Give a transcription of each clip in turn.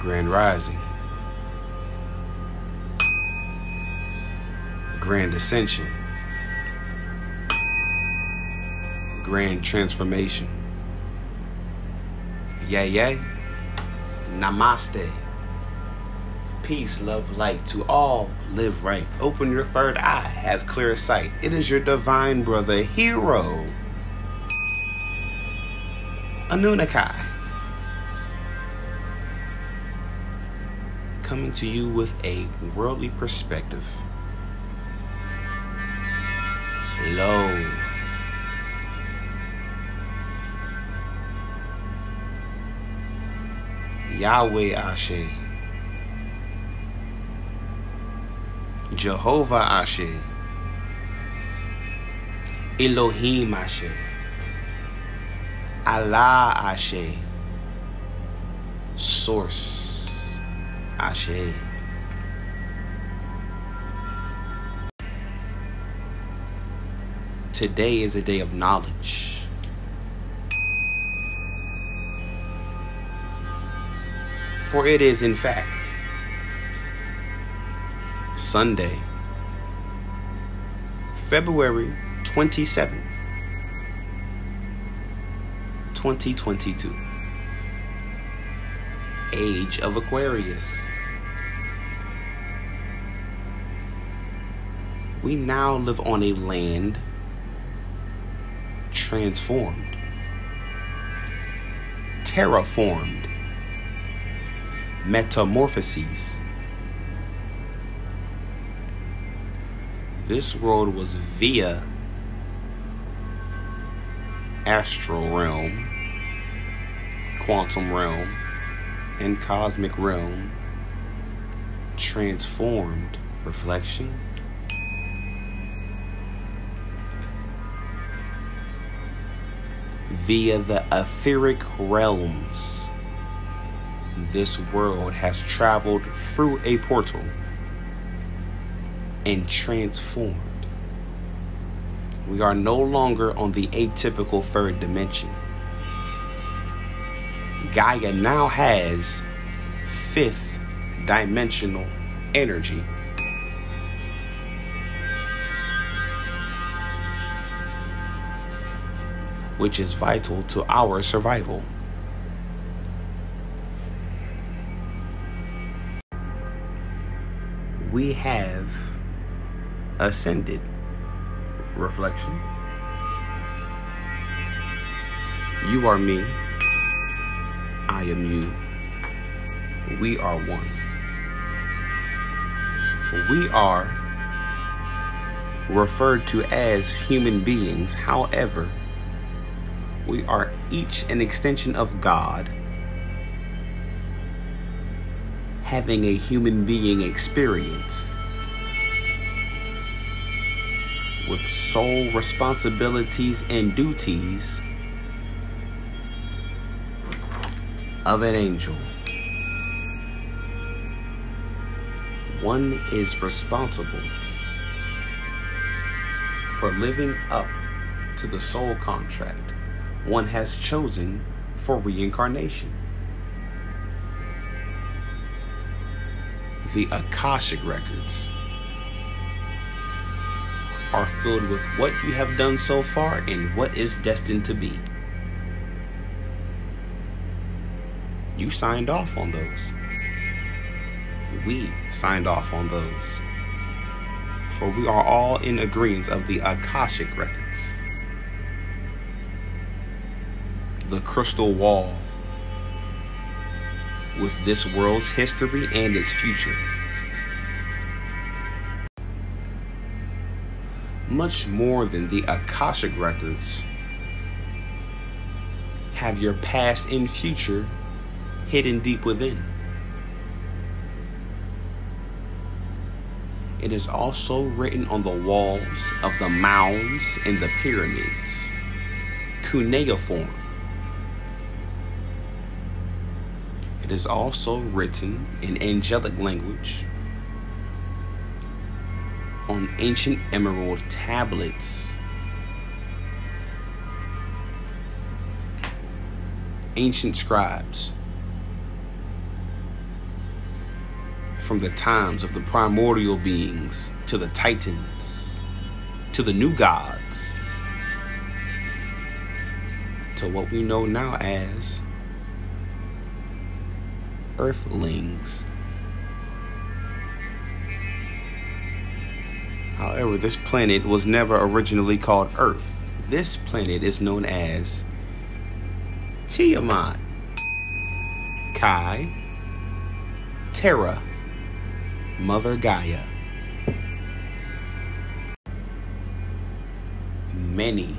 Grand Rising, Grand Ascension, Grand Transformation. Yay, yay. Namaste. Peace, love, light to all. Live right. Open your third eye. Have clear sight. It is your divine brother, Hero. Anunakai. Coming to you with a worldly perspective. Low. Yahweh Ashe. Jehovah Ashe. Elohim Ashe. Allah Ashe. Source Ashe. Today is a day of knowledge. For it is, in fact, Sunday, February 27th, 2022. Age of Aquarius. We now live on a land transformed, terraformed, metamorphoses. This world was via astral realm, quantum realm, and cosmic realm transformed reflection. Via the etheric realms, this world has traveled through a portal and transformed. We are no longer on the atypical third dimension. Gaia now has fifth dimensional energy. Which is vital to our survival. We have ascended. Reflection. You are me. I am you. We are one. We are referred to as human beings. However, we are each an extension of God having a human being experience with sole responsibilities and duties of an angel. One is responsible for living up to the soul contract one has chosen for reincarnation. The Akashic Records are filled with what you have done so far and what is destined to be. You signed off on those. We signed off on those. For we are all in agreement of the Akashic Records. The crystal wall with this world's history and its future. Much more than the Akashic Records, have your past and future hidden deep within. It is also written on the walls of the mounds and the pyramids, cuneiform. It is also written in angelic language on ancient emerald tablets. Ancient scribes from the times of the primordial beings to the titans to the new gods to what we know now as earthlings. However, this planet was never originally called Earth. This planet is known as Tiamat, Kai, Terra, Mother Gaia. Many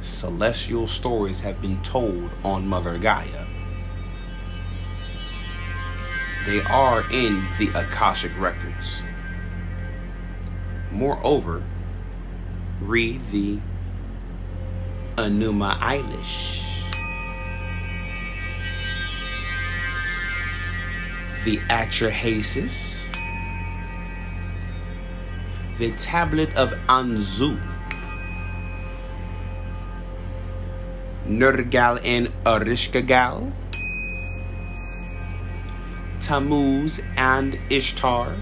celestial stories have been told on Mother Gaia. They are in the Akashic Records. Moreover, read the Enuma Elish. The Atrahasis. The Tablet of Anzu. Nergal and Ereshkigal. Tammuz and Ishtar.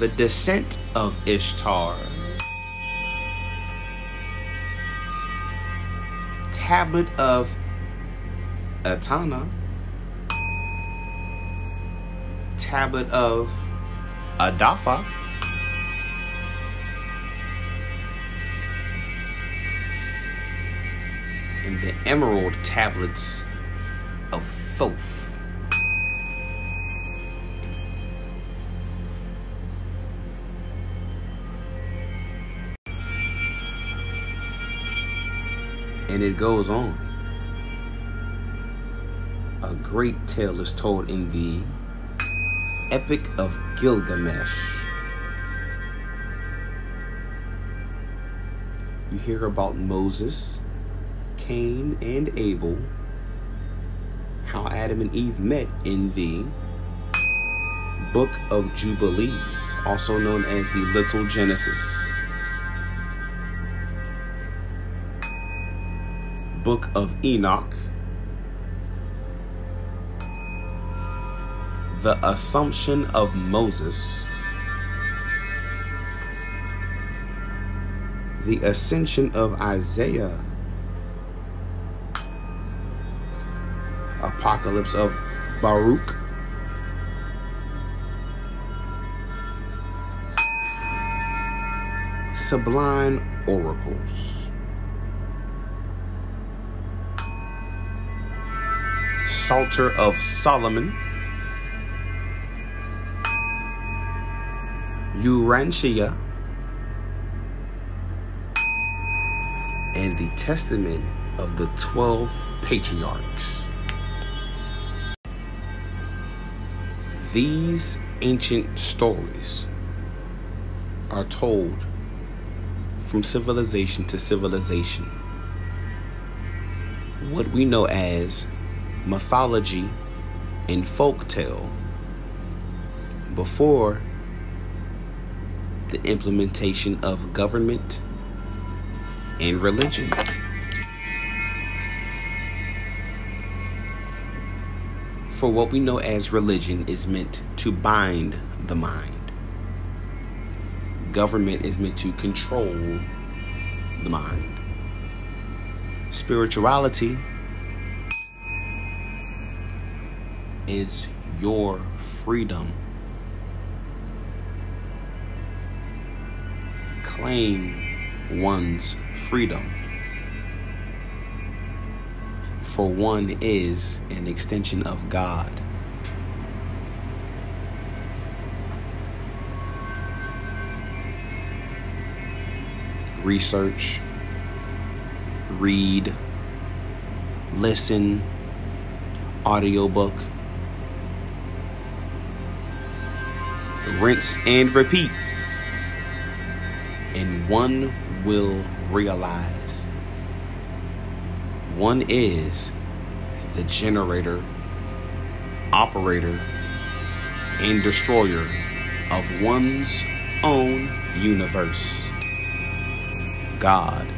The Descent of Ishtar. Tablet of Etana. Tablet of Adapa. And the emerald tablets of Thoth. And it goes on. Great tale is told in the Epic of Gilgamesh. You hear about Moses, Cain, and Abel how Adam and Eve met in the Book of Jubilees, also known as the Little Genesis. Book of Enoch, the Assumption of Moses, the Ascension of Isaiah Apocalypse of Baruch. Sibylline Oracles. Psalter of Solomon. Urantia. And the Testament of the Twelve Patriarchs. These ancient stories are told from civilization to civilization. What we know as mythology and folktale before the implementation of government and religion. For what we know as religion is meant to bind the mind. Government is meant to control the mind. Spirituality is your freedom. Claim one's freedom for one is an extension of God. Research, read, listen, audiobook, rinse and repeat, and one will realize one is the generator, operator, and destroyer of one's own universe. God.